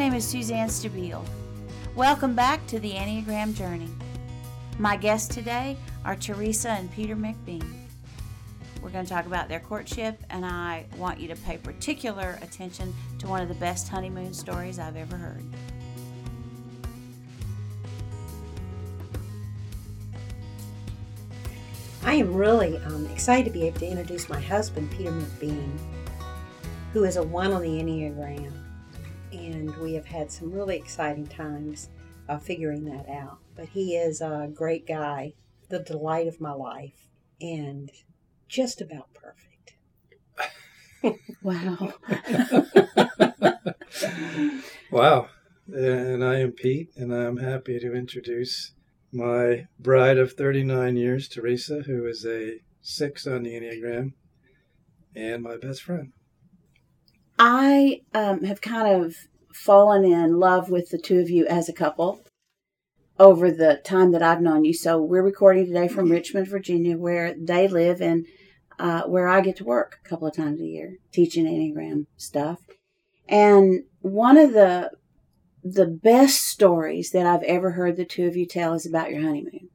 name is Suzanne Stabile. Welcome back to the Enneagram Journey. My guests today are Teresa and Peter McBean. We're going to talk about their courtship, and I want you to pay particular attention to one of the best honeymoon stories I've ever heard. I am really um, excited to be able to introduce my husband, Peter McBean, who is a one on the Enneagram. And we have had some really exciting times uh, figuring that out. But he is a great guy, the delight of my life, and just about perfect. Wow. wow. And I am Pete, and I'm happy to introduce my bride of 39 years, Teresa, who is a six on the Enneagram, and my best friend. I um, have kind of fallen in love with the two of you as a couple over the time that I've known you. So we're recording today from Richmond, Virginia, where they live and uh, where I get to work a couple of times a year teaching Enneagram stuff. And one of the the best stories that I've ever heard the two of you tell is about your honeymoon.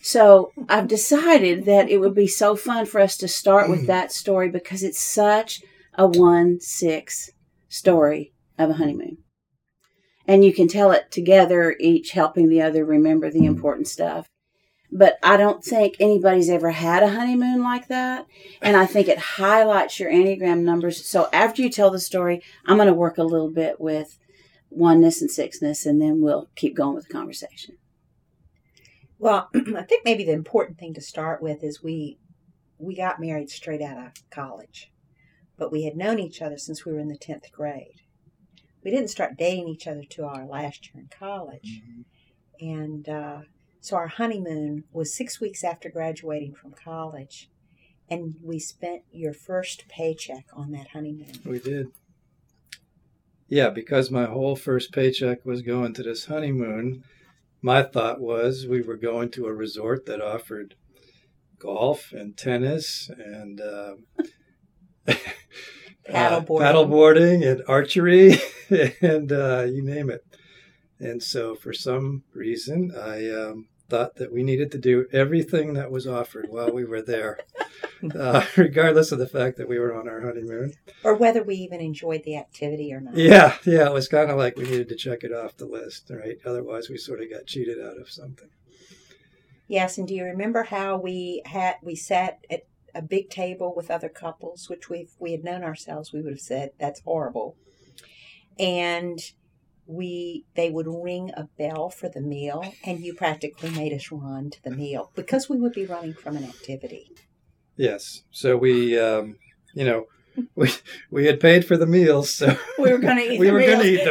So I've decided that it would be so fun for us to start with that story because it's such a one six story of a honeymoon. And you can tell it together, each helping the other remember the important stuff. But I don't think anybody's ever had a honeymoon like that. And I think it highlights your Enneagram numbers. So after you tell the story, I'm going to work a little bit with oneness and sixness, and then we'll keep going with the conversation. Well, I think maybe the important thing to start with is we we got married straight out of college, but we had known each other since we were in the tenth grade. We didn't start dating each other till our last year in college, mm-hmm. and uh, so our honeymoon was six weeks after graduating from college, and we spent your first paycheck on that honeymoon. We did. Yeah, because my whole first paycheck was going to this honeymoon, my thought was we were going to a resort that offered golf and tennis and uh, paddleboarding. Uh, paddleboarding and archery and uh, you name it. And so, for some reason, I um, thought that we needed to do everything that was offered while we were there. uh, regardless of the fact that we were on our honeymoon. Or whether we even enjoyed the activity or not. Yeah, yeah, it was kind of like we needed to check it off the list, right? Otherwise, we sort of got cheated out of something. Yes, and do you remember how we had we sat at a big table with other couples, which we we had known ourselves, we would have said that's horrible, and we they would ring a bell for the meal and you practically made us run to the meal because we would be running from an activity Yes. So we, um, you know, we we had paid for the meals, so we were going to eat. we were going to eat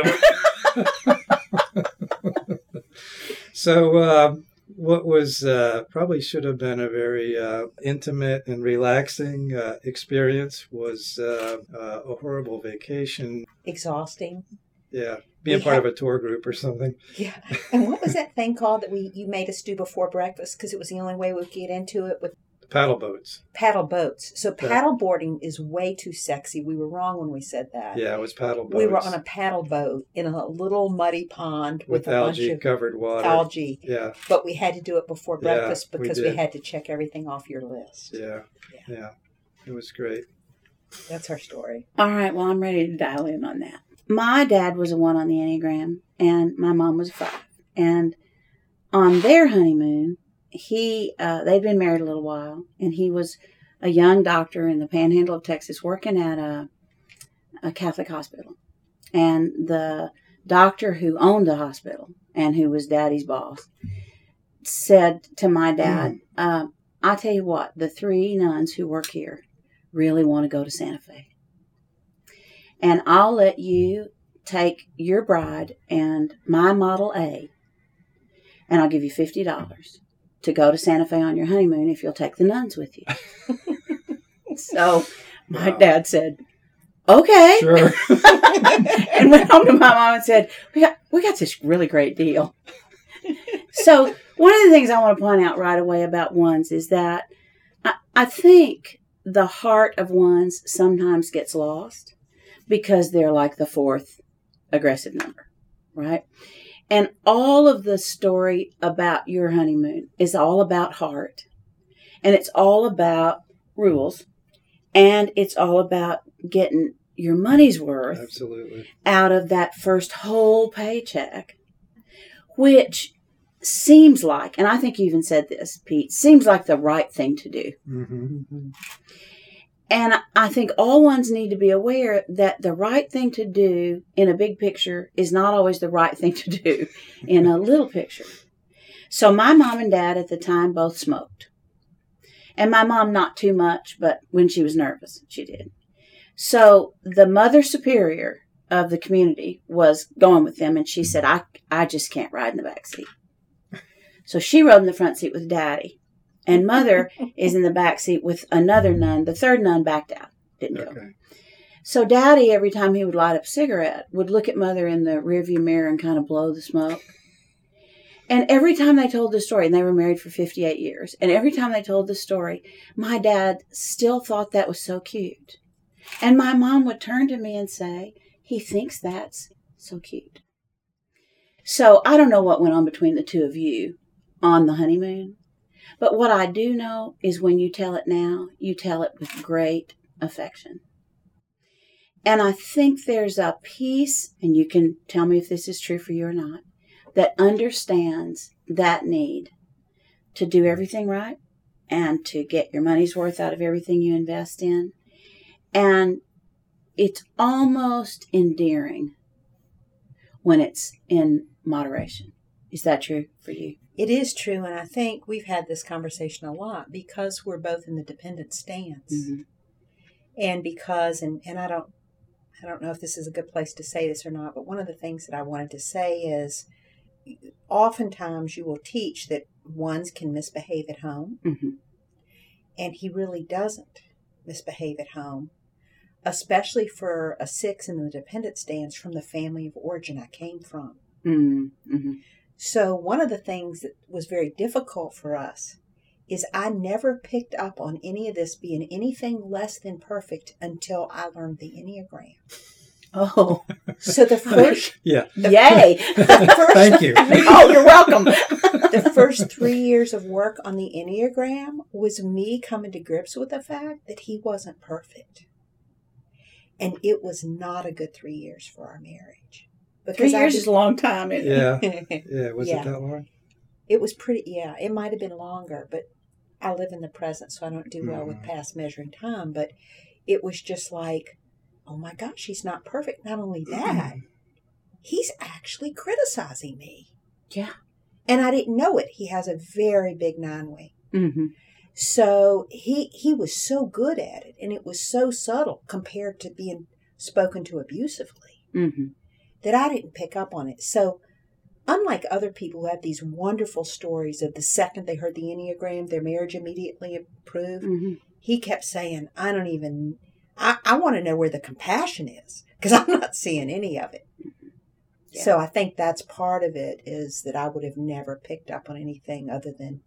them. so uh, what was uh, probably should have been a very uh, intimate and relaxing uh, experience was uh, uh, a horrible vacation. Exhausting. Yeah, being we part had, of a tour group or something. Yeah, and what was that thing called that we you made us do before breakfast because it was the only way we could get into it with paddle boats. Paddle boats. So paddle boarding is way too sexy. We were wrong when we said that. Yeah, it was paddle boats. We were on a paddle boat in a little muddy pond with, with algae covered water. Algae. Yeah. But we had to do it before breakfast yeah, because we, we, had to check everything off your list. Yeah. yeah. Yeah. It was great. That's our story. All right. Well, I'm ready to dial in on that. My dad was a one on the Enneagram, and my mom was a five. And on their honeymoon, he uh, they'd been married a little while, and he was a young doctor in the Panhandle of Texas working at a a Catholic hospital, and the doctor who owned the hospital and who was Daddy's boss said to my dad, mm. uh, "I tell you what, the three nuns who work here really want to go to Santa Fe, and I'll let you." Take your bride and my Model A, and I'll give you fifty dollars to go to Santa Fe on your honeymoon if you'll take the nuns with you. so my wow. dad said, okay. Sure. and went home to my mom and said, we got, we got this really great deal. so one of the things I want to point out right away about ones is that I, I think the heart of ones sometimes gets lost because they're like the fourth aggressive number, right? And all of the story about your honeymoon is all about heart. And it's all about rules. And it's all about getting your money's worth Absolutely. out of that first whole paycheck, which seems like, and I think you even said this, Pete, seems like the right thing to do. hmm And I think all ones need to be aware that the right thing to do in a big picture is not always the right thing to do in a little picture. So my mom and dad at the time both smoked. And my mom not too much, but when she was nervous, she did. So the mother superior of the community was going with them and she said, I, I just can't ride in the back seat. So she rode in the front seat with daddy. And mother is in the back seat with another nun. The third nun backed out, didn't go. Okay. So daddy, every time he would light up a cigarette, would look at mother in the rearview mirror and kind of blow the smoke. And every time they told the story, and they were married for 58 years, and every time they told the story, my dad still thought that was so cute. And my mom would turn to me and say, he thinks that's so cute. So I don't know what went on between the two of you on the honeymoon. But what I do know is when you tell it now, you tell it with great affection. And I think there's a piece, and you can tell me if this is true for you or not, that understands that need to do everything right and to get your money's worth out of everything you invest in. And it's almost endearing when it's in moderation. Is that true for you? It is true, and I think we've had this conversation a lot because we're both in the dependent stance, Mhm. and because and and I don't I don't know if this is a good place to say this or not, but one of the things that I wanted to say is oftentimes you will teach that ones can misbehave at home, Mhm. and he really doesn't misbehave at home, especially for a six in the dependent stance from the family of origin I came from. Mm-hmm. So, one of the things that was very difficult for us is I never picked up on any of this being anything less than perfect until I learned the Enneagram. Oh, So, the first, Yeah. yay! Thank you. oh, you're welcome. the first three years of work on the Enneagram was me coming to grips with the fact that he wasn't perfect. And it was not a good three years for our marriage. Three I years did- is a long time. Isn't it? Yeah. Yeah. Was Yeah. it that long? It was pretty, yeah, it might have been longer, but I live in the present, so I don't do well with Mhm. past measuring time. But it was just like, oh my gosh, he's not perfect. Not only that, he's actually criticizing me. Yeah. And I didn't know it. He has a very big nine wing. Mm-hmm. So he he was so good at it, and it was so subtle compared to being spoken to abusively Mm-hmm. That I didn't pick up on it. So, unlike other people who have these wonderful stories of the second they heard the Enneagram, their marriage immediately improved, Mm-hmm. he kept saying, I don't even, I, I want to know where the compassion is because I'm not seeing any of it. Yeah. So, I think that's part of it is that I would have never picked up on anything other than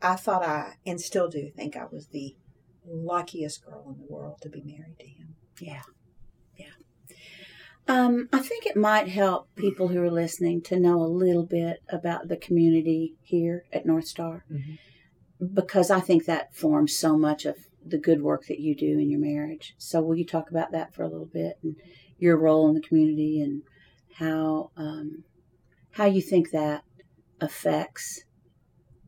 I thought I, and still do think I was the luckiest girl in the world to be married to him. Yeah. Yeah. Um, I think it might help people who are listening to know a little bit about the community here at Northstar Mhm. because I think that forms so much of the good work that you do in your marriage. So, will you talk about that for a little bit and your role in the community and how um, how you think that affects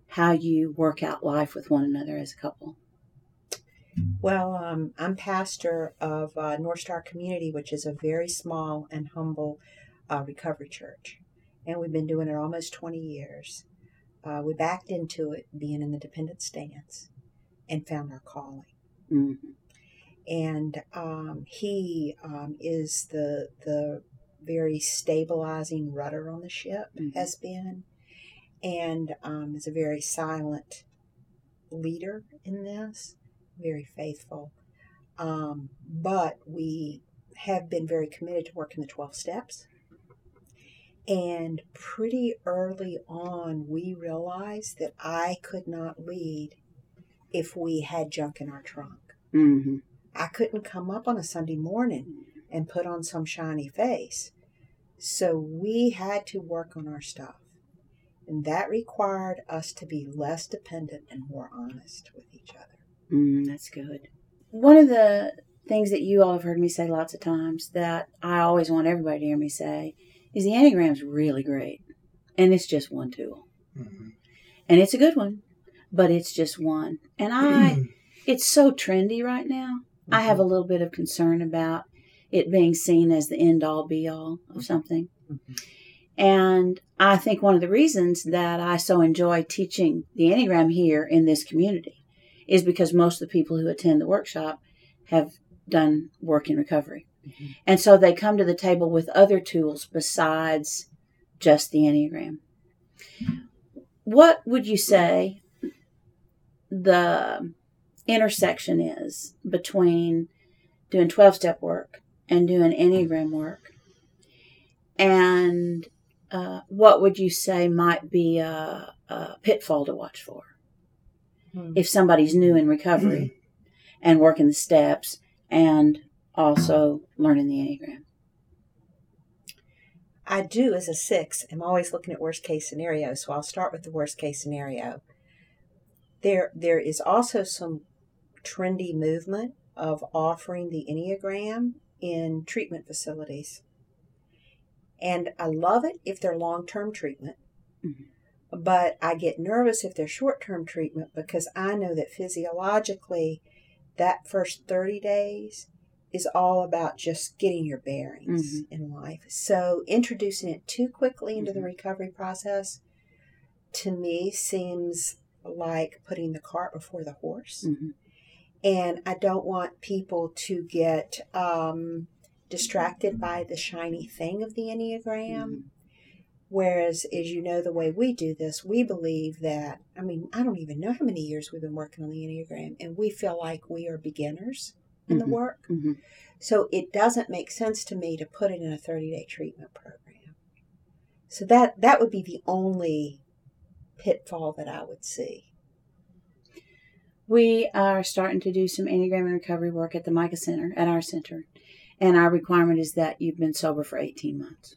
how you work out life with one another as a couple? Well, um, I'm pastor of uh, Northstar Community, which is a very small and humble uh, recovery church. And we've been doing it almost 20 years. Uh, we backed into it being in the dependent stance and found our calling. Mm-hmm. And um, he um, is the, the very stabilizing rudder on the ship, Mhm. has been, and um, is a very silent leader in this very faithful. Um, but we have been very committed to working the 12 steps. And pretty early on, we realized that I could not lead if we had junk in our trunk. Mm-hmm. I couldn't come up on a Sunday morning and put on some shiny face So we had to work on our stuff. And that required us to be less dependent and more honest with each other. Mm, that's good. One of the things that you all have heard me say lots of times that I always want everybody to hear me say is the Enneagram's really great. And it's just one tool. Mhm. And it's a good one, but it's just one. And I, it's so trendy right now. I have a little bit of concern about it being seen as the end all be all of something. Mhm. And I think one of the reasons that I so enjoy teaching the Enneagram here in this community is because most of the people who attend the workshop have done work in recovery. Mhm. And so they come to the table with other tools besides just the Enneagram. What would you say the intersection is between doing 12 step work and doing Enneagram work? And uh, what would you say might be a, a pitfall to watch for Hmm. if somebody's new in recovery and working the steps and also learning the Enneagram? I do, as a six, I'm always looking at worst case scenarios. So I'll start with the worst case scenario. There, there is also some trendy movement of offering the Enneagram in treatment facilities. And I love it if they're long term treatment. Mhm. But I get nervous if they're short term treatment because I know that physiologically, that first 30 days is all about just getting your bearings in life. So introducing it too quickly into the Mhm. recovery process to me seems like putting the cart before the horse. hmm And I don't want people to get um, distracted by the shiny thing of the Enneagram. Whereas, as you know, the way we do this, we believe that, I mean, I don't even know how many years we've been working on the Enneagram, and we feel like we are beginners in the Mhm. work. hmm So it doesn't make sense to me to put it in a 30 day treatment program. So that, that would be the only pitfall that I would see. We are starting to do some Enneagram and recovery work at the Micah Center, at our center. And our requirement is that you've been sober for 18 months.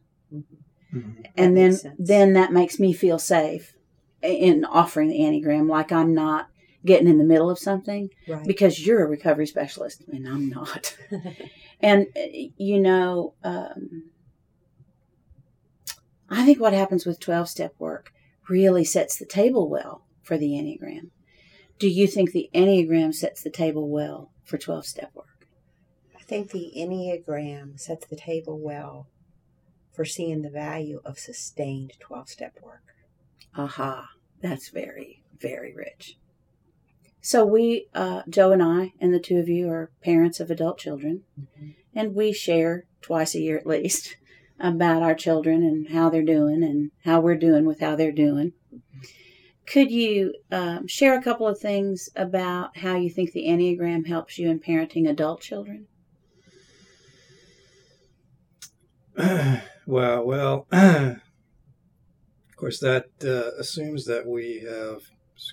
Mhm. and then sense. then that makes me feel safe in offering the Enneagram, like I'm not getting in the middle of something Right. because you're a recovery specialist and I'm not. and uh, you know, um, I think what happens with 12 step work really sets the table well for the Enneagram. Do you think the Enneagram sets the table well for 12 step work? I think the Enneagram sets the table well for seeing the value of sustained 12 step work. Aha, that's very, very rich. So we, uh, Joe and I, and the two of you are parents of adult children, and we share twice a year at least about our children and how they're doing and how we're doing with how they're doing. Could you um, share a couple of things about how you think the Enneagram helps you in parenting adult children? wow. Well, of course, that uh, assumes that we have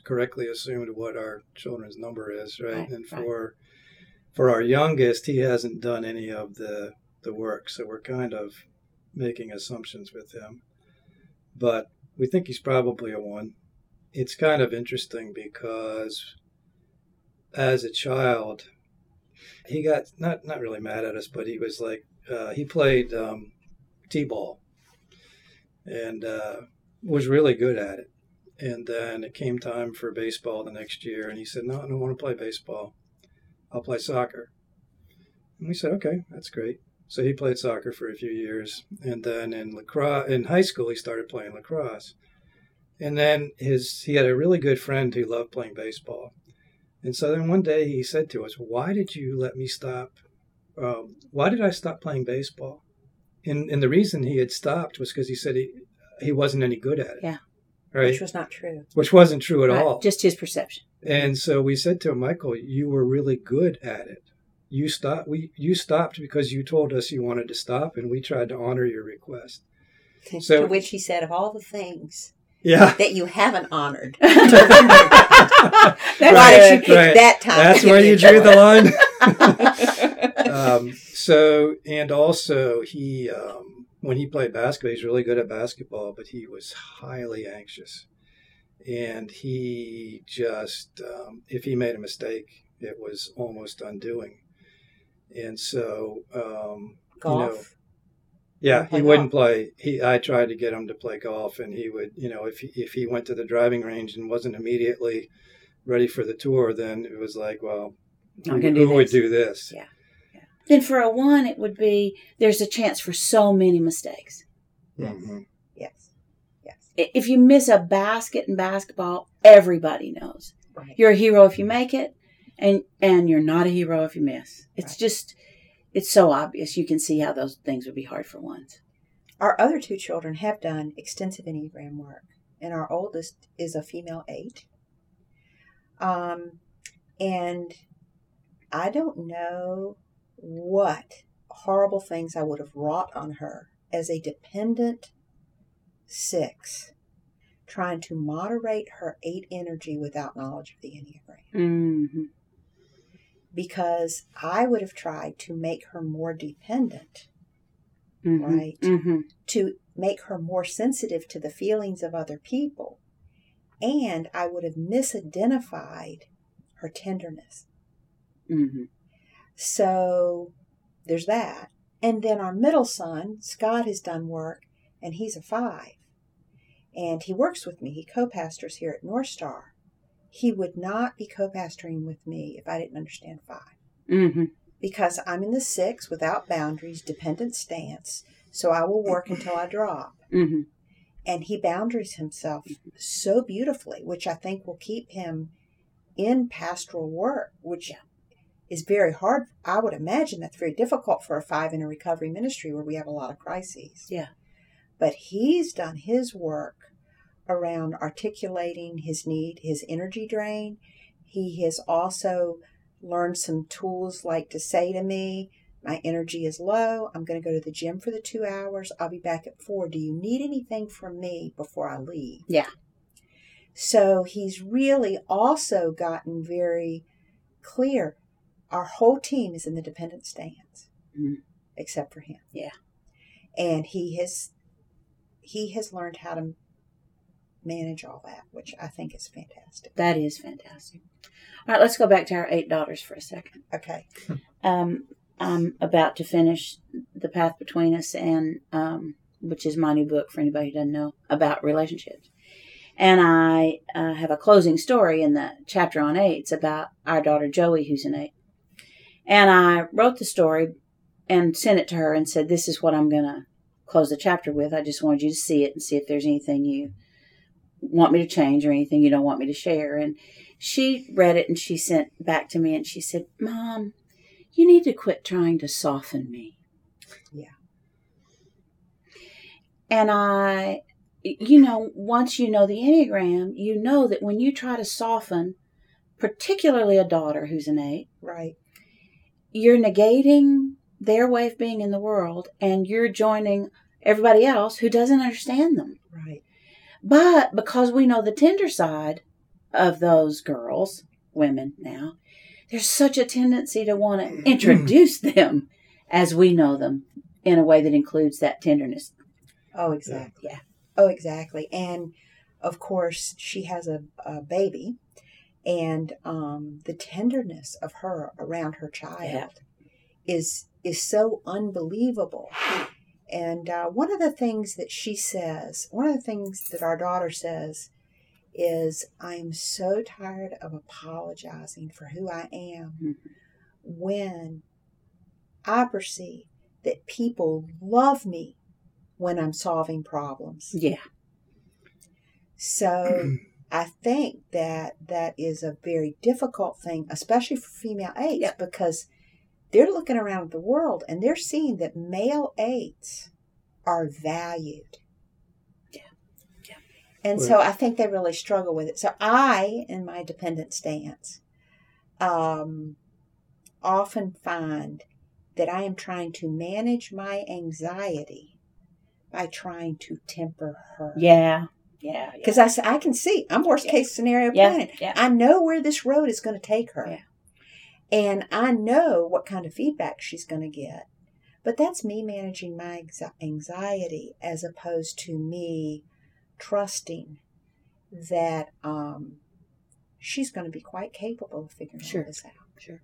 correctly assumed what our children's number is, right? Right, and right. for for our youngest, he hasn't done any of the the work, so we're kind of making assumptions with him. But we think he's probably a one. It's kind of interesting because as a child, he got not not really mad at us, but he was like uh, he played um, t-ball and uh, was really good at it. And then it came time for baseball the next year, and he said, "No, I don't want to play baseball. I'll play soccer." And we said, "Okay, that's great." So he played soccer for a few years, and then in lacrosse in high school he started playing lacrosse. And then his he had a really good friend who loved playing baseball. And so then one day he said to us, "Why did you let me stop? Um, why did I stop playing baseball?" And and the reason he had stopped was because he said he he wasn't any good at it. Yeah. Right. Which was not true. Which wasn't true at Right, all. Just his perception. And so we said to him, Michael, you were really good at it. You stopped. We you stopped because you told us you wanted to stop, and we tried to honor your request. So- to which he said, of all the things Yeah, that you haven't honored, That's why did you Right, right. that time? that's where you drew the line. um, so and also he um, when he played basketball, he's really good at basketball, but he was highly anxious. And he just, um, if he made a mistake, it was almost undoing. And so, um, Golf. you know, yeah, he wouldn't golf. play. He, I tried to get him to play golf, and he would, you know, if he, if he went to the driving range and wasn't immediately ready for the tour, then it was like, well, who, do who would this. do this? Yeah. Then for a one, it would be there's a chance for so many mistakes. Mhm. Yes. Yes. If you miss a basket in basketball, everybody knows. Right. You're a hero if you make it, and and you're not a hero if you miss. It's Right. just it's so obvious. You can see how those things would be hard for ones. Our other two children have done extensive Enneagram work, and our oldest is a female eight. Um, and I don't know what horrible things I would have wrought on her as a dependent six, trying to moderate her eight energy without knowledge of the Enneagram. Mm-hmm. Because I would have tried to make her more dependent Mm-hmm. Right. Mm-hmm. to make her more sensitive to the feelings of other people. And I would have misidentified her tenderness. Mm-hmm. So there's that. And then our middle son, Scott, has done work, and he's a five. And he works with me. He co pastors here at Northstar. He would not be co pastoring with me if I didn't understand five. Mm-hmm. because I'm in the six without boundaries, dependent stance. So I will work until I drop. Mm-hmm. And he boundaries himself so beautifully, which I think will keep him in pastoral work, which is very hard. I would imagine that's very difficult for a five in a recovery ministry where we have a lot of crises. Yeah. But he's done his work around articulating his need, his energy drain. He has also learned some tools like to say to me, My energy is low. I'm going to go to the gym for the two hours. I'll be back at four. Do you need anything from me before I leave? Yeah. So he's really also gotten very clear. Our whole team is in the dependent stance, Mhm. except for him. Yeah. And he has he has learned how to manage all that, which I think is fantastic. That is fantastic. All right, let's go back to our eight daughters for a second. Okay. Um, I'm about to finish The Path Between Us, and um, which is my new book for anybody who doesn't know about relationships. And I uh, have a closing story in the chapter on eight. It's about our daughter Joey, who's an eight. And I wrote the story and sent it to her and said, This is what I'm going to close the chapter with. I just wanted you to see it and see if there's anything you want me to change or anything you don't want me to share. And she read it and she sent back to me and she said, Mom, you need to quit trying to soften me. Yeah. And I, you know, once you know the Enneagram, you know that when you try to soften, particularly a daughter who's an eight, Right. You're negating their way of being in the world and you're joining everybody else who doesn't understand them. Right. But because we know the tender side of those girls, women now, there's such a tendency to want to introduce them as we know them in a way that includes that tenderness. Oh, exactly. Yeah. Oh, exactly. And of course, she has a, a baby, and um, the tenderness of her around her child Yeah. is is so unbelievable. And uh, one of the things that she says, one of the things that our daughter says, is I am so tired of apologizing for who I am Mhm. when I perceive that people love me when I'm solving problems. Yeah. So I think that that is a very difficult thing, especially for female eights, Yeah. because they're looking around the world and they're seeing that male eights are valued. Yeah. Yeah. And so I think they really struggle with it. So I, in my dependent stance, um, often find that I am trying to manage my anxiety by trying to temper her. Yeah. Yeah. Because I say I can see, I'm worst Yeah. case scenario Yeah. planning. Yeah. I know where this road is going to take her. Yeah. And I know what kind of feedback she's going to get But that's me managing my anxiety as opposed to me trusting that um, she's going to be quite capable of figuring Sure. this out. Sure.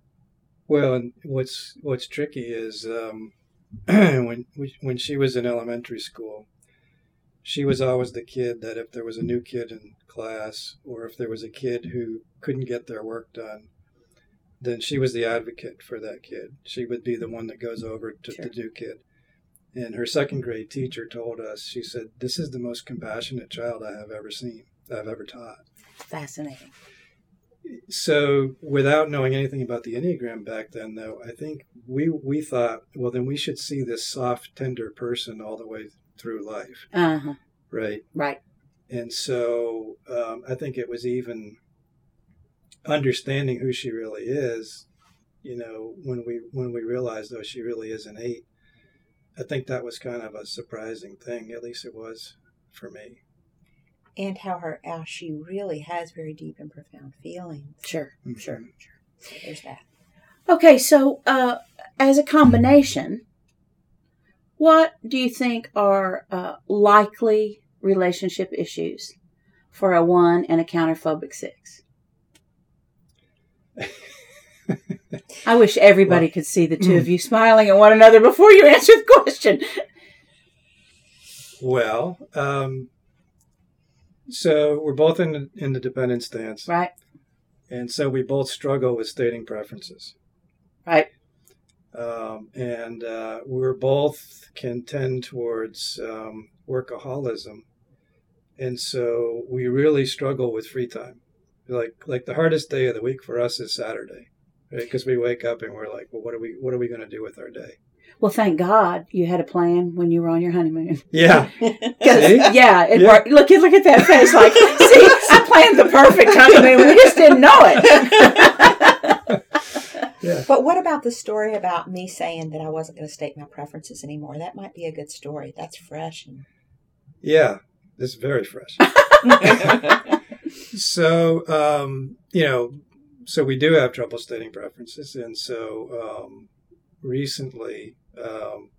Well, and what's what's tricky is um, when when she was in elementary school, she was always the kid that if there was a new kid in class or if there was a kid who couldn't get their work done, then she was the advocate for that kid. She would be the one that goes over to Sure. the new kid. And her second grade teacher told us, she said, "This is the most compassionate child I have ever seen, I've ever taught." Fascinating. So, without knowing anything about the Enneagram back then, though, I think we we thought, well, then we should see this soft, tender person all the way through life, Uh huh. right? Right. And so, um, I think it was even understanding who she really is. You know, when we when we realized, though, she really is an eight. I think that was kind of a surprising thing. At least it was for me. And how her how she really has very deep and profound feelings. Sure. Mhm. Sure. So there's that. Okay, so uh, as a combination, what do you think are uh, likely relationship issues for a one and a counterphobic six? I wish everybody could see the two of you smiling at one another before you answer the question. Well, um, so we're both in the, in the dependent stance. Right, And so we both struggle with stating preferences. right, Um, and uh, we're both can tend towards um, workaholism. And so we really struggle with free time. Like like the hardest day of the week for us is Saturday, right? Because we wake up and we're like, well, what are we what are we going to do with our day? Well, thank God you had a plan when you were on your honeymoon. Yeah, 'Cause, See? yeah, it Yeah. worked. Look, look at that face. Like, see, I planned the perfect honeymoon. We just didn't know it. yeah. But what about the story about me saying that I wasn't going to state my preferences anymore? That might be a good story. That's fresh. And Yeah, this is very fresh. so um, you know, so we do have trouble stating preferences, and so um, recently um,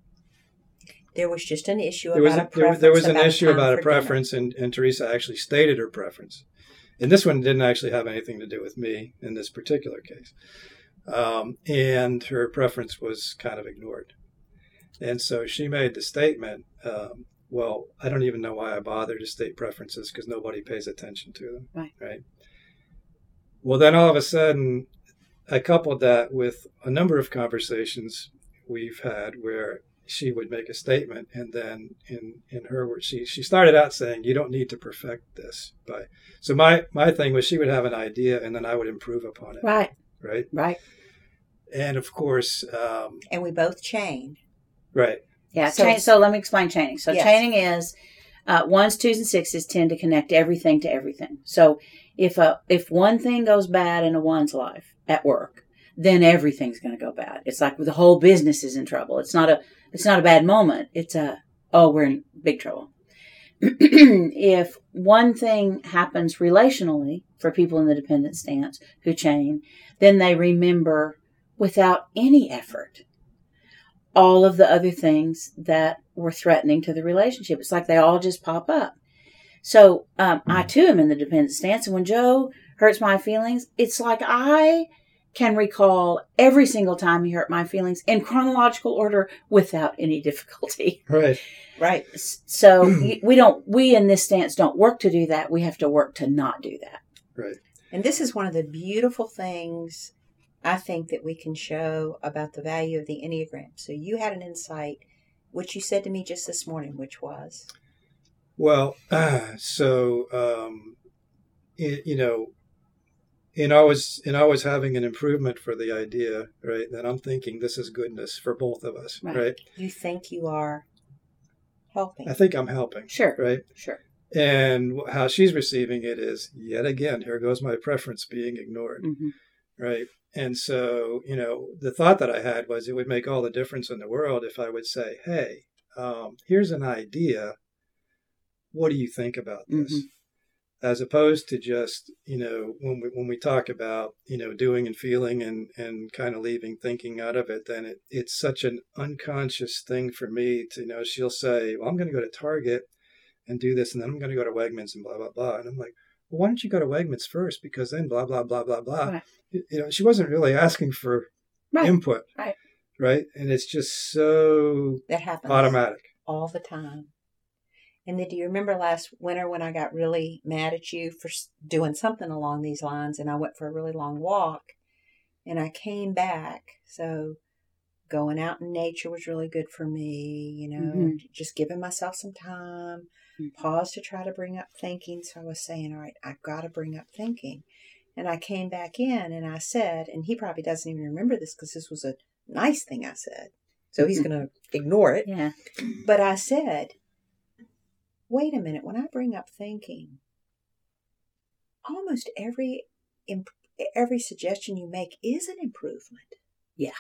there was just an issue there was about a, a there, preference. there was an issue about a dinner. preference, and, and Teresa actually stated her preference. And this one didn't actually have anything to do with me in this particular case. Um, and her preference was kind of ignored. And so she made the statement, um, well, I don't even know why I bother to state preferences because nobody pays attention to them. Right. Right. Well, then all of a sudden, I coupled that with a number of conversations we've had where she would make a statement and then in in her words she she started out saying you don't need to perfect this but so my my thing was she would have an idea and then i would improve upon it Right, right right. and of course um, And we both chain. right Yeah. So So, so let me explain chaining. So Yes. chaining is uh, ones, twos, and sixes tend to connect everything to everything. So if a if one thing goes bad in a one's life at work, then everything's going to go bad. It's like the whole business is in trouble. It's not a it's not a bad moment. It's a oh we're in big trouble. if one thing happens relationally for people in the dependent stance who chain, then they remember without any effort all of the other things that were threatening to the relationship. It's like they all just pop up. So um, I too am in the dependent stance, and when Joe hurts my feelings, it's like I can recall every single time he hurt my feelings in chronological order without any difficulty. right Right. So we don't, we in this stance don't work to do that. We have to work to not do that. right And this is one of the beautiful things I think that we can show about the value of the Enneagram. So you had an insight, which you said to me just this morning, which was well so um, it, you know in always in always having an improvement for the idea right then i'm thinking this is goodness for both of us Right. right you think you are helping. i think i'm helping Sure. right Sure. And how she's receiving it is yet again, here goes my preference being ignored, hmm right? And so, you know, the thought that I had was it would make all the difference in the world if I would say, hey, um, here's an idea. What do you think about this? As opposed to just you know when we when we talk about you know doing and feeling and and kind of leaving thinking out of it then it, it's such an unconscious thing for me to you know she'll say well i'm going to go to target and do this and then i'm going to go to wegmans and blah blah blah and i'm like well why don't you go to wegmans first because then blah blah blah blah blah Right. you know she wasn't really asking for Right. input Right. right and it's just so That happens automatic all the time. And then, do you remember last winter when I got really mad at you for doing something along these lines? And I went for a really long walk, and I came back. So, going out in nature was really good for me. You know, Mhm. just giving myself some time. Mhm. Pause to try to bring up thinking. So I was saying, all right, I've got to bring up thinking. And I came back in and I said, and he probably doesn't even remember this because this was a nice thing I said. So he's going to ignore it. Yeah. But I said, wait a minute, when I bring up thinking, almost every imp- every suggestion you make is an improvement. Yeah.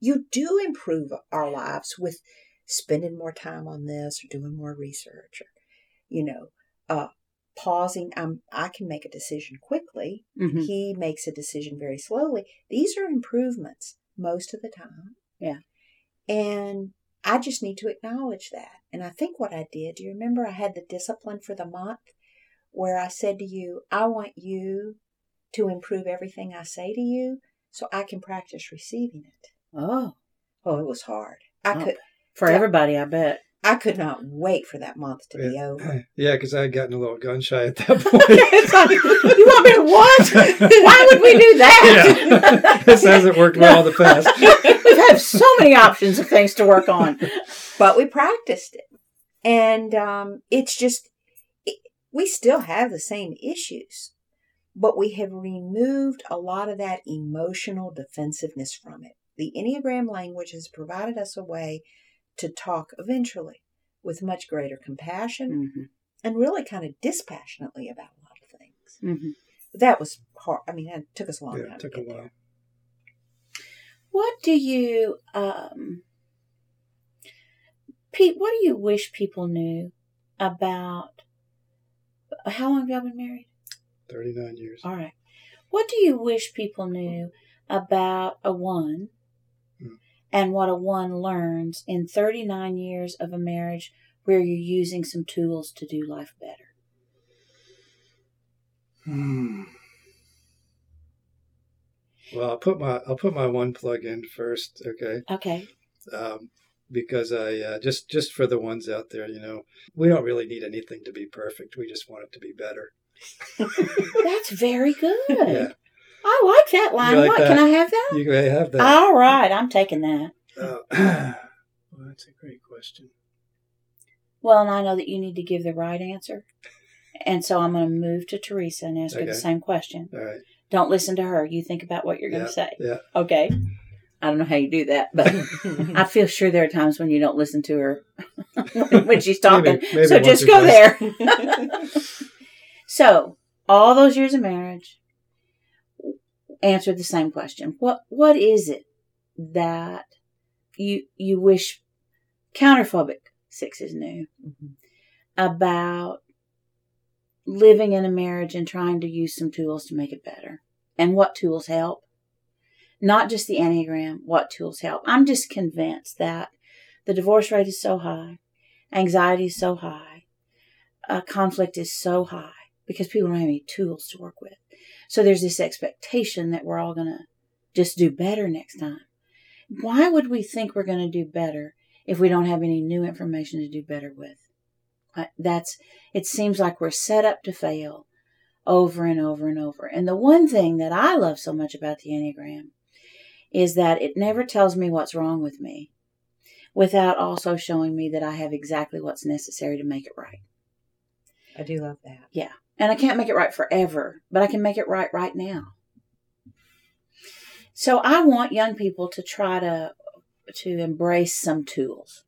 You do improve our lives with spending more time on this or doing more research or you know, uh pausing um I can make a decision quickly. hmm He makes a decision very slowly. These are improvements most of the time. Yeah. And I just need to acknowledge that. And I think what I did, do you remember I had the discipline for the month where I said to you, I want you to improve everything I say to you so I can practice receiving it. Oh, Oh, it was hard. I Oh. could for Yeah. everybody, I bet. I could not wait for that month to be over. yeah because i had gotten a little gun shy at that point it's like, you want me to what? Why would we do that? yeah this hasn't worked well in the past We've so many options of things to work on. but we practiced it. And um, it's just it, we still have the same issues but we have removed a lot of that emotional defensiveness from it. The enneagram language has provided us a way to talk eventually with much greater compassion hmm and really kind of dispassionately about a lot of things. Hmm that was hard i mean it took us a long yeah time it took to a while. there. What do you, um, Pete? What do you wish people knew about? How long have y'all been married? 39 years All right. What do you wish people knew about a one Hmm. and what a one learns in 39 years of a marriage where you're using some tools to do life better? Hmm. Well, I'll put my I'll put my one plug in first, okay? Okay. Um, because I uh, just just for the ones out there, you know, we don't really need anything to be perfect. We just want it to be better. That's very good. Yeah, I like that line. Like what? that? Can I have that? you may have that. All right. I'm taking that. Uh, well, that's a great question. Well, and I know that you need to give the right answer. And so I'm going to move to Teresa and ask her the same question. All right. Don't listen to her. You think about what you're going to say. Yeah. Okay. I don't know how you do that, but I feel sure there are times when you don't listen to her when she's talking. Maybe- maybe so just go twice. there. so, all those years of marriage, answered the same question. What What is it that you you wish counterphobic sixes knew Mhm. about living in a marriage and trying to use some tools to make it better? And what tools help? Not just the Enneagram, what tools help? I'm just convinced that the divorce rate is so high, anxiety is so high, uh, conflict is so high because people don't have any tools to work with. So there's this expectation that we're all going to just do better next time. Why would we think we're going to do better if we don't have any new information to do better with? Uh, That's, it seems like we're set up to fail over and over and over. And the one thing that I love so much about the Enneagram is that it never tells me what's wrong with me without also showing me that I have exactly what's necessary to make it right. i do love that Yeah. And I can't make it right forever, but I can make it right right now. So I want young people to try to to embrace some tools.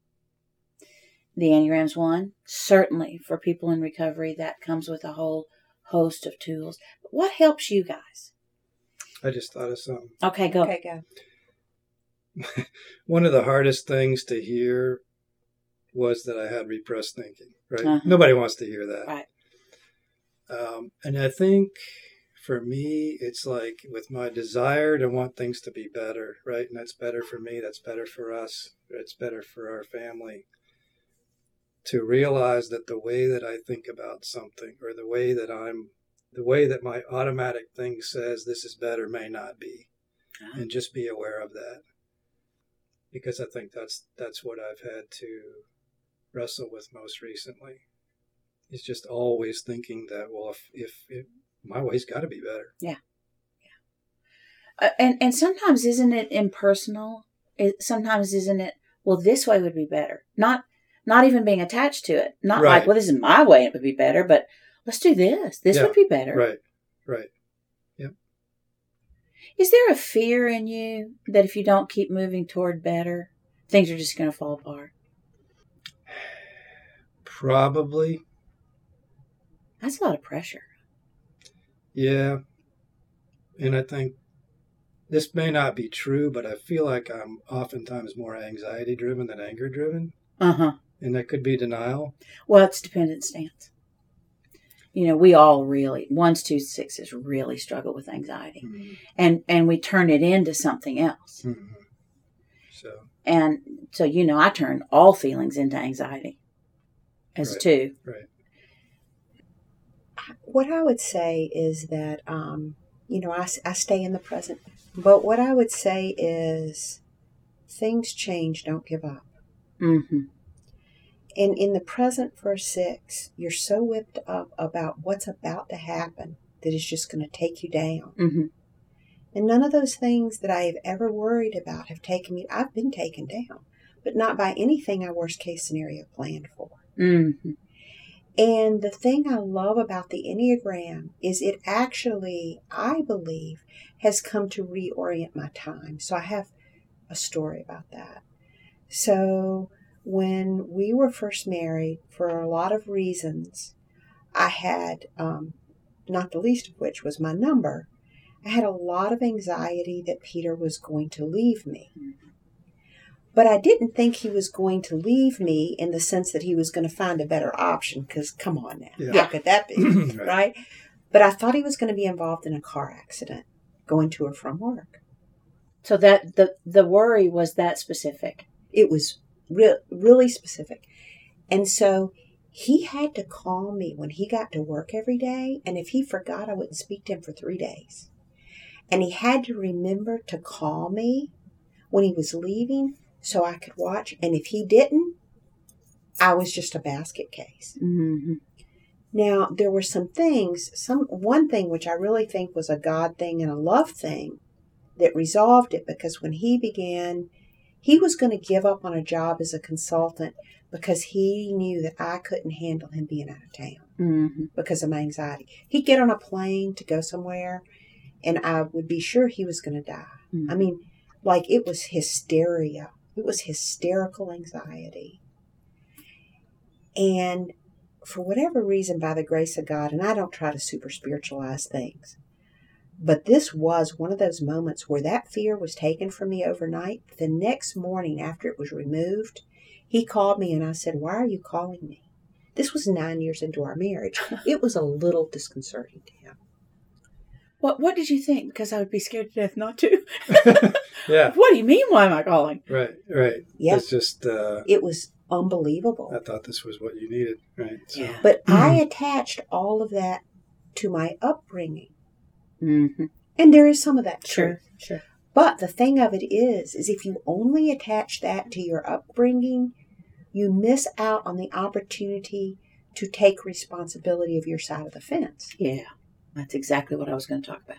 The Enneagram's one. Certainly for people in recovery, that comes with a whole host of tools. What helps you guys? I just thought of something. Okay, go. okay go One of the hardest things to hear was that I had repressed thinking. Right? Uh-huh. Nobody wants to hear that. Right. Um, and I think for me, it's like with my desire to want things to be better, right? And that's better for me, that's better for us, it's better for our family. To realize that the way that I think about something or the way that I'm, the way that my automatic thing says this is better may not be. Ah. And just be aware of that. Because I think that's that's what I've had to wrestle with most recently. Is just always thinking that well if if, if my way's got to be better. Yeah yeah uh, and and sometimes isn't it impersonal? It, sometimes isn't it? Well, this way would be better. Not not even being attached to it. Not Right. like, well, this is my way. It would be better, but let's do this. This Yeah, would be better. Right. Right. Yep. Is there a fear in you that if you don't keep moving toward better, things are just going to fall apart? Probably. That's a lot of pressure. Yeah. And I think this may not be true, but I feel like I'm oftentimes more anxiety driven than anger driven. Uh huh. And that could be denial. Well, it's dependent stance. You know, we all really ones, two, sixes really struggle with anxiety, Mm-hmm. and and we turn it into something else. Mhm. So, And so, you know, I turn all feelings into anxiety as Right. two. right. what I would say is that, um, you know, I, I stay in the present. But what I would say is things change, don't give up. Mm-hmm. And in the present for a six, you're so whipped up about what's about to happen that it's just going to take you down. Mm-hmm. And none of those things that I have ever worried about have taken me, I've been taken down, but not by anything I worst case scenario planned for. Mm-hmm. And the thing I love about the Enneagram is it actually, I believe, has come to reorient my time. So I have a story about that. So when we were first married, for a lot of reasons, I had, um, not the least of which was my number, I had a lot of anxiety that Peter was going to leave me. But I didn't think he was going to leave me in the sense that he was going to find a better option, because come on now, Yeah. how could that be? right. right? But I thought he was going to be involved in a car accident going to or from work. So that the the worry was that specific. It was re- really specific. And so he had to call me when he got to work every day. And if he forgot, I wouldn't speak to him for three days. And he had to remember to call me when he was leaving so I could watch. And if he didn't, I was just a basket case. Mm-hmm. Now, there were some things, some one thing which I really think was a God thing and a love thing that resolved it because when he began, he was going to give up on a job as a consultant because he knew that I couldn't handle him being out of town Mm-hmm. because of my anxiety. He'd get on a plane to go somewhere and I would be sure he was going to die. Mhm. I mean, like it was hysteria. It was hysterical anxiety. And for whatever reason, by the grace of God, and I don't try to super spiritualize things, but this was one of those moments where that fear was taken from me overnight. The next morning, after it was removed, he called me and I said, Why are you calling me? This was nine years into our marriage. It was a little disconcerting to him. What What did you think? Because I would be scared to death not to. Yeah. What do you mean? Why am I calling? Right. Right. Yeah. It's just, uh, It was unbelievable. I thought this was what you needed. Right. So, Yeah. But I attached all of that to my upbringing. Mm-hmm. And there is some of that truth. Sure. But the thing of it is, is if you only attach that to your upbringing, you miss out on the opportunity to take responsibility of your side of the fence. Yeah. That's exactly what I was going to talk about.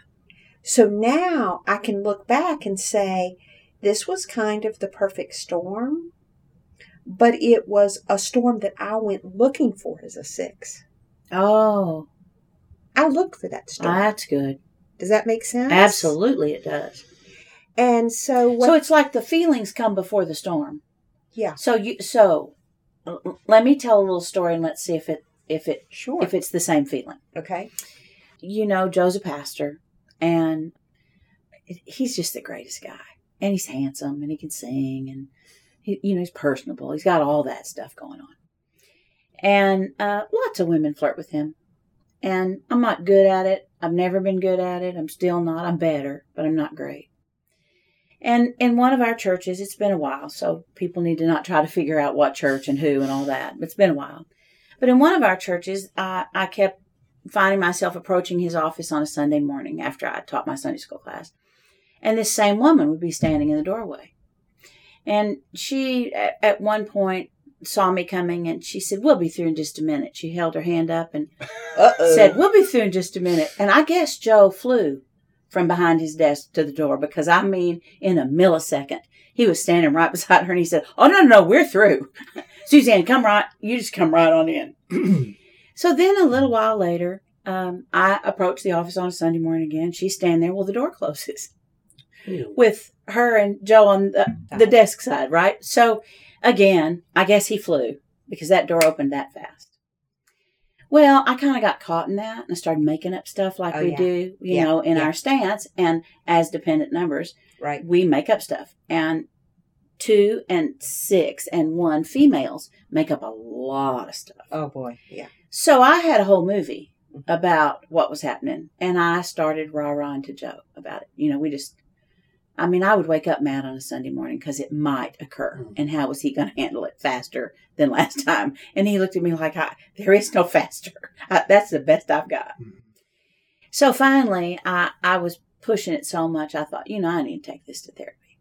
So now I can look back and say, this was kind of the perfect storm, but it was a storm that I went looking for as a six. Oh, I looked for that storm. that's good. Does that make sense? Absolutely, it does. And so, what, So it's like the feelings come before the storm. yeah, So you so let me tell a little story and let's see if it if it sure. if it's the same feeling. okay. You know, Joe's a pastor and he's just the greatest guy. And he's handsome and he can sing and he, you know, he's personable. He's got all that stuff going on. And uh, lots of women flirt with him. And I'm not good at it. I've never been good at it. I'm still not. I'm better, but I'm not great. And in one of our churches, it's been a while, so people need to not try to figure out what church and who and all that. It's been a while. But in one of our churches, I, I kept finding myself approaching his office on a Sunday morning after I taught my Sunday school class. And this same woman would be standing in the doorway. And she, at, at one point, saw me coming and she said, We'll be through in just a minute. She held her hand up and Uh-oh. said, We'll be through in just a minute. And I guess Joe flew from behind his desk to the door because I mean, in a millisecond, he was standing right beside her and he said, Oh, no, no, no we're through. Suzanne, come right, you just come right on in. so then a little while later, um, I approached the office on a Sunday morning again. She's standing there. Well, the door closes with her and Joe on the, the desk side, right? So again, I guess he flew because that door opened that fast. Well, I kind of got caught in that and I started making up stuff like Oh, we yeah. do, you Yeah, know, in yeah. our stance and as dependent numbers, right. we make up stuff. And two and six and one females make up a lot of stuff. Oh boy. Yeah. So I had a whole movie mm-hmm. about what was happening, and I started rah rahing to Joe about it. You know, we just, I mean, I would wake up mad on a Sunday morning because it might occur, Mm. and how was he going to handle it faster than last time? And he looked at me like, I, "There is no faster. I, that's the best I've got." Mm. So finally, I I was pushing it so much, I thought, you know, I need to take this to therapy.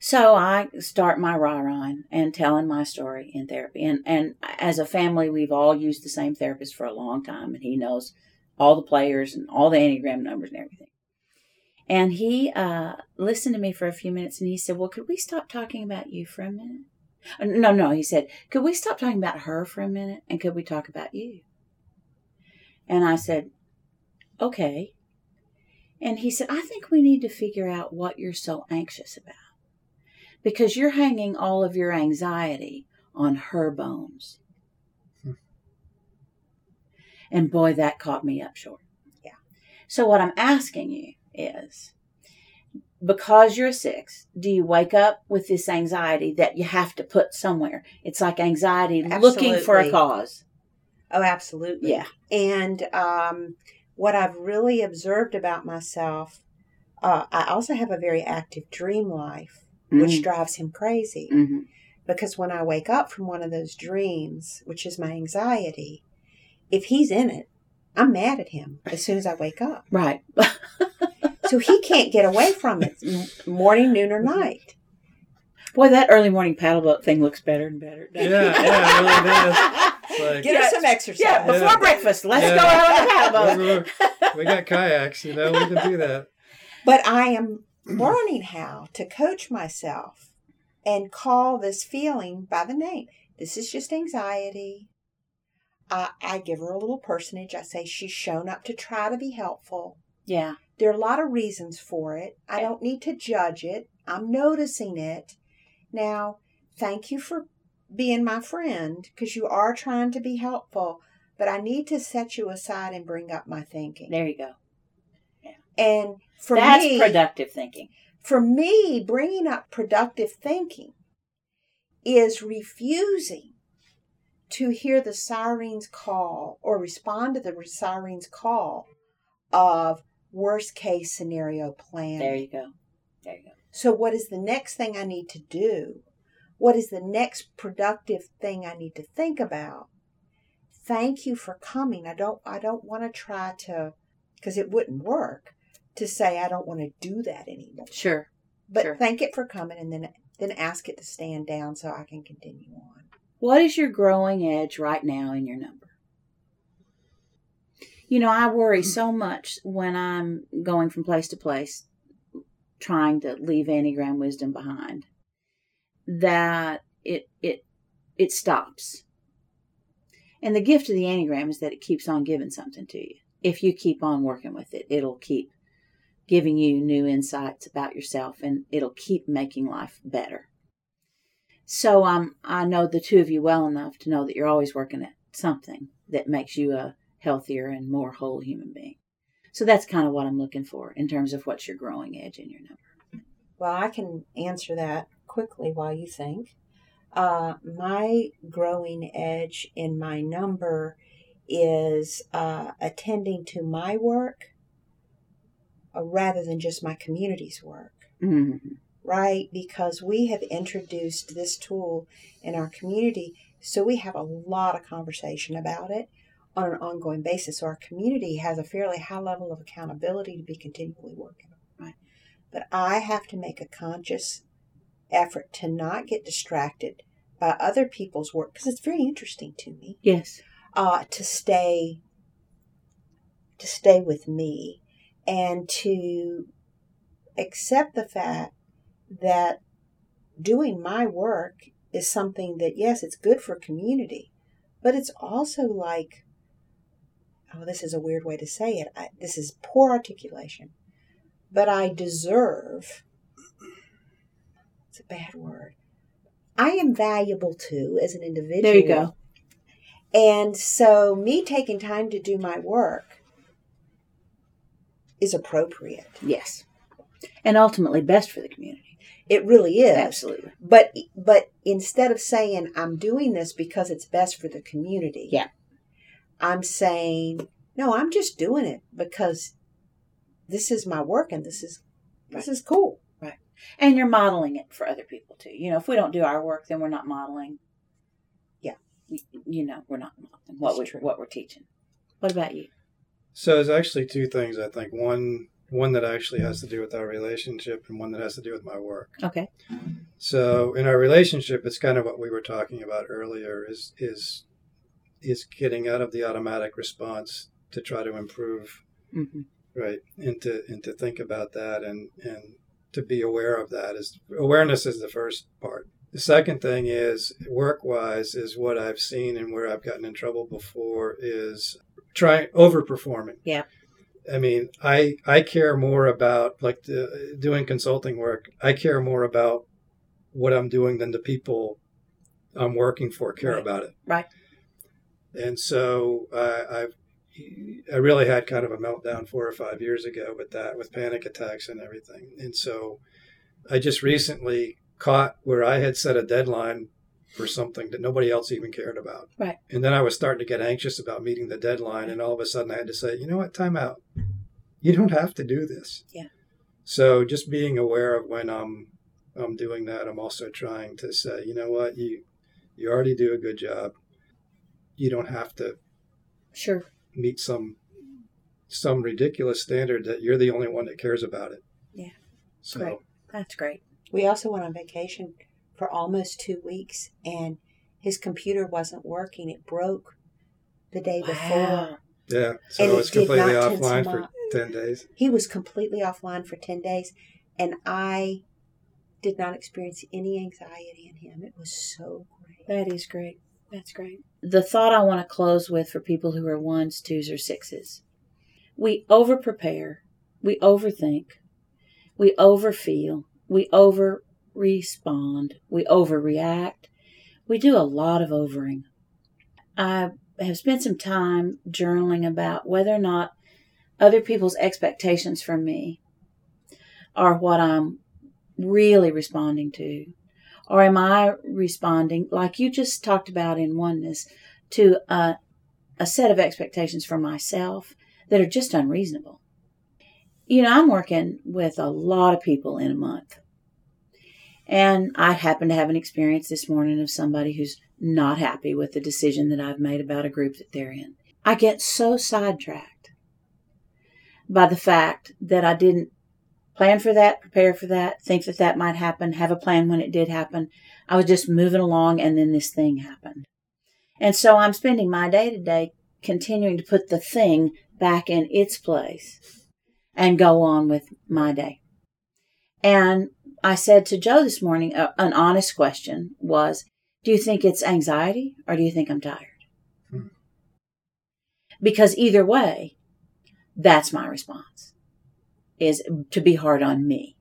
So I start my rah rahing and telling my story in therapy. And, and as a family, we've all used the same therapist for a long time, and he knows all the players and all the Enneagram numbers and everything. And he uh, listened to me for a few minutes and he said, Well, could we stop talking about you for a minute? Uh, No, no, he said, Could we stop talking about her for a minute and could we talk about you? And I said, Okay. And he said, I think we need to figure out what you're so anxious about because you're hanging all of your anxiety on her bones. Hmm. And boy, that caught me up short. Yeah. So, what I'm asking you is because you're a six, do you wake up with this anxiety that you have to put somewhere? It's like anxiety looking for a cause. Oh, absolutely. Yeah. And um, what I've really observed about myself, uh, I also have a very active dream life, which drives him crazy. hmm Because when I wake up from one of those dreams, which is my anxiety, if he's in it, I'm mad at him as soon as I wake up. Right. So he can't get away from it morning, noon, or mm-hmm. night. Boy, that early morning paddle boat thing looks better and better. Yeah, yeah, it really does. Like, Get us some exercise. Yeah, before Yeah. breakfast, let's Yeah. go out on the paddle boat. we- we- we got kayaks, you know, we can do that. But I am learning how to coach myself and call this feeling by the name. This is just anxiety. I, I give her a little personage. I say she's shown up to try to be helpful. Yeah. There are a lot of reasons for it. I don't need to judge it. I'm noticing it. Now, thank you for being my friend because you are trying to be helpful, but I need to set you aside and bring up my thinking. There you go. Yeah. And for That's me, productive thinking. for me, bringing up productive thinking is refusing to hear the siren's call or respond to the siren's call of worst case scenario plan. There you go. There you go. So, what is the next thing I need to do? What is the next productive thing I need to think about? Thank you for coming. I don't. I don't want to try to, because it wouldn't work to say I don't want to do that anymore. Sure. But Sure. thank it for coming, and then then ask it to stand down so I can continue on. What is your growing edge right now in your number? You know, I worry so much when I'm going from place to place trying to leave Enneagram wisdom behind that it it it stops. And the gift of the Enneagram is that it keeps on giving something to you. If you keep on working with it, it'll keep giving you new insights about yourself and it'll keep making life better. So um, I know the two of you well enough to know that you're always working at something that makes you a healthier and more whole human being. So that's kind of what I'm looking for in terms of what's your growing edge in your number. Well, I can answer that quickly while you think. Uh, my growing edge in my number is uh, attending to my work uh, rather than just my community's work, Mhm. right? Because we have introduced this tool in our community, so we have a lot of conversation about it on an ongoing basis. So our community has a fairly high level of accountability to be continually working on. Right. But I have to make a conscious effort to not get distracted by other people's work because it's very interesting to me Yes. uh, to stay to stay with me and to accept the fact that doing my work is something that yes it's good for community but it's also like oh this is a weird way to say it I, this is poor articulation but i deserve it's a bad word i am valuable too as an individual There you go. and so, me taking time to do my work is appropriate. Yes. And ultimately best for the community. It really is. Absolutely. But but instead of saying I'm doing this because it's best for the community, Yeah. I'm saying no, I'm just doing it because this is my work and this is this is cool. Right. And you're modeling it for other people too. You know, if we don't do our work, then we're not modeling. Yeah. You, you know, we're not modeling what That's we true. what we're teaching. What about you? So there's actually two things I think. One one that actually has to do with our relationship and one that has to do with my work. Okay. So in our relationship, it's kind of what we were talking about earlier is is is getting out of the automatic response to try to improve, hmm right? And to and to think about that and and to be aware of that is awareness is the first part. The second thing is work wise is what I've seen and where I've gotten in trouble before is trying overperforming. Yeah. I mean, I I care more about like the, doing consulting work. I care more about what I'm doing than the people I'm working for care Right. about it. Right. And so uh, I've I really had kind of a meltdown four or five years ago with that, with panic attacks and everything. And so I just recently caught where I had set a deadline for something that nobody else even cared about. Right. And then I was starting to get anxious about meeting the deadline. And all of a sudden I had to say, you know what, time out. You don't have to do this. Yeah. So just being aware of when I'm I'm doing that, I'm also trying to say, you know what, you you already do a good job. You don't have to Sure. meet some some ridiculous standard that you're the only one that cares about it. Yeah. So Great. That's great. We also went on vacation for almost two weeks and his computer wasn't working. It broke the day before. Wow. yeah, so And it was completely offline for ten days. He was completely offline for 10 days, and I did not experience any anxiety in him. It was so great. That is great. That's great. The thought I want to close with for people who are ones, twos, or sixes we over prepare, we overthink, we overfeel, we over respond, we overreact. We do a lot of overing. I have spent some time journaling about whether or not other people's expectations from me are what I'm really responding to or am I responding, like you just talked about in oneness, to a, a set of expectations for myself that are just unreasonable? You know, I'm working with a lot of people in a month. And I happen to have an experience this morning of somebody who's not happy with the decision that I've made about a group that they're in. I get so sidetracked by the fact that I didn't plan for that, prepare for that, think that that might happen, have a plan when it did happen. I was just moving along and then this thing happened. And so I'm spending my day to day continuing to put the thing back in its place and go on with my day. And I said to Joe this morning, uh, an honest question was, do you think it's anxiety or do you think I'm tired? Hmm. Because either way, that's my response is to be hard on me.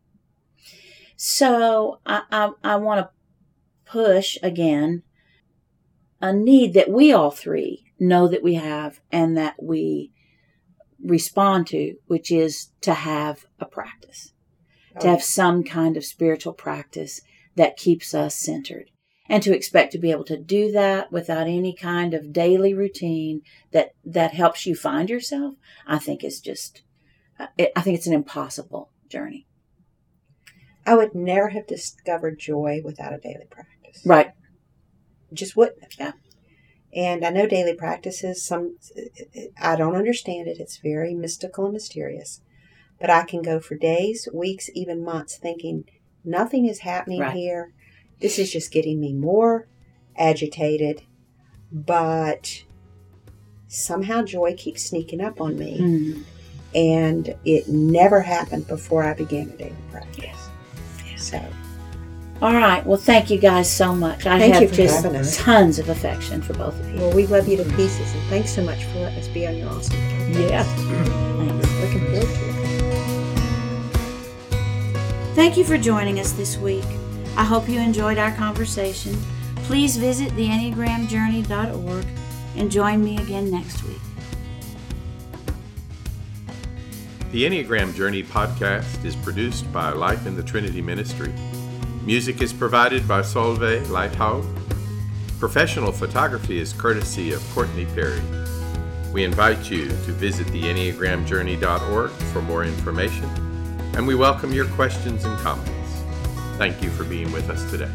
So I, I, I want to push again a need that we all three know that we have and that we respond to, which is to have a practice, to Oh, have some kind of spiritual practice that keeps us centered. and to expect to be able to do that without any kind of daily routine that that helps you find yourself i think is just i think it's an impossible journey I would never have discovered joy without a daily practice. right Just wouldn't have. Yeah. And I know daily practices, some, I don't understand it. It's very mystical and mysterious. But I can go for days, weeks, even months thinking nothing is happening Right. here. This is just getting me more agitated. But somehow joy keeps sneaking up on me. Mm. And it never happened before I began a daily practice. Yes. So. all right well thank you guys so much i Thank have you for just having us. tons of affection for both of you Well, we love you to pieces, and thanks so much for letting us be on your awesome podcast. yeah Thanks. Looking forward to it. Thank you for joining us this week. I hope you enjoyed our conversation. Please visit theenneagramjourney.org and join me again next week. The Enneagram Journey podcast is produced by Life in the Trinity Ministry. Music is provided by Solveig Lighthouse. Professional photography is courtesy of Courtney Perry. We invite you to visit theenneagramjourney.org for more information, and we welcome your questions and comments. Thank you for being with us today.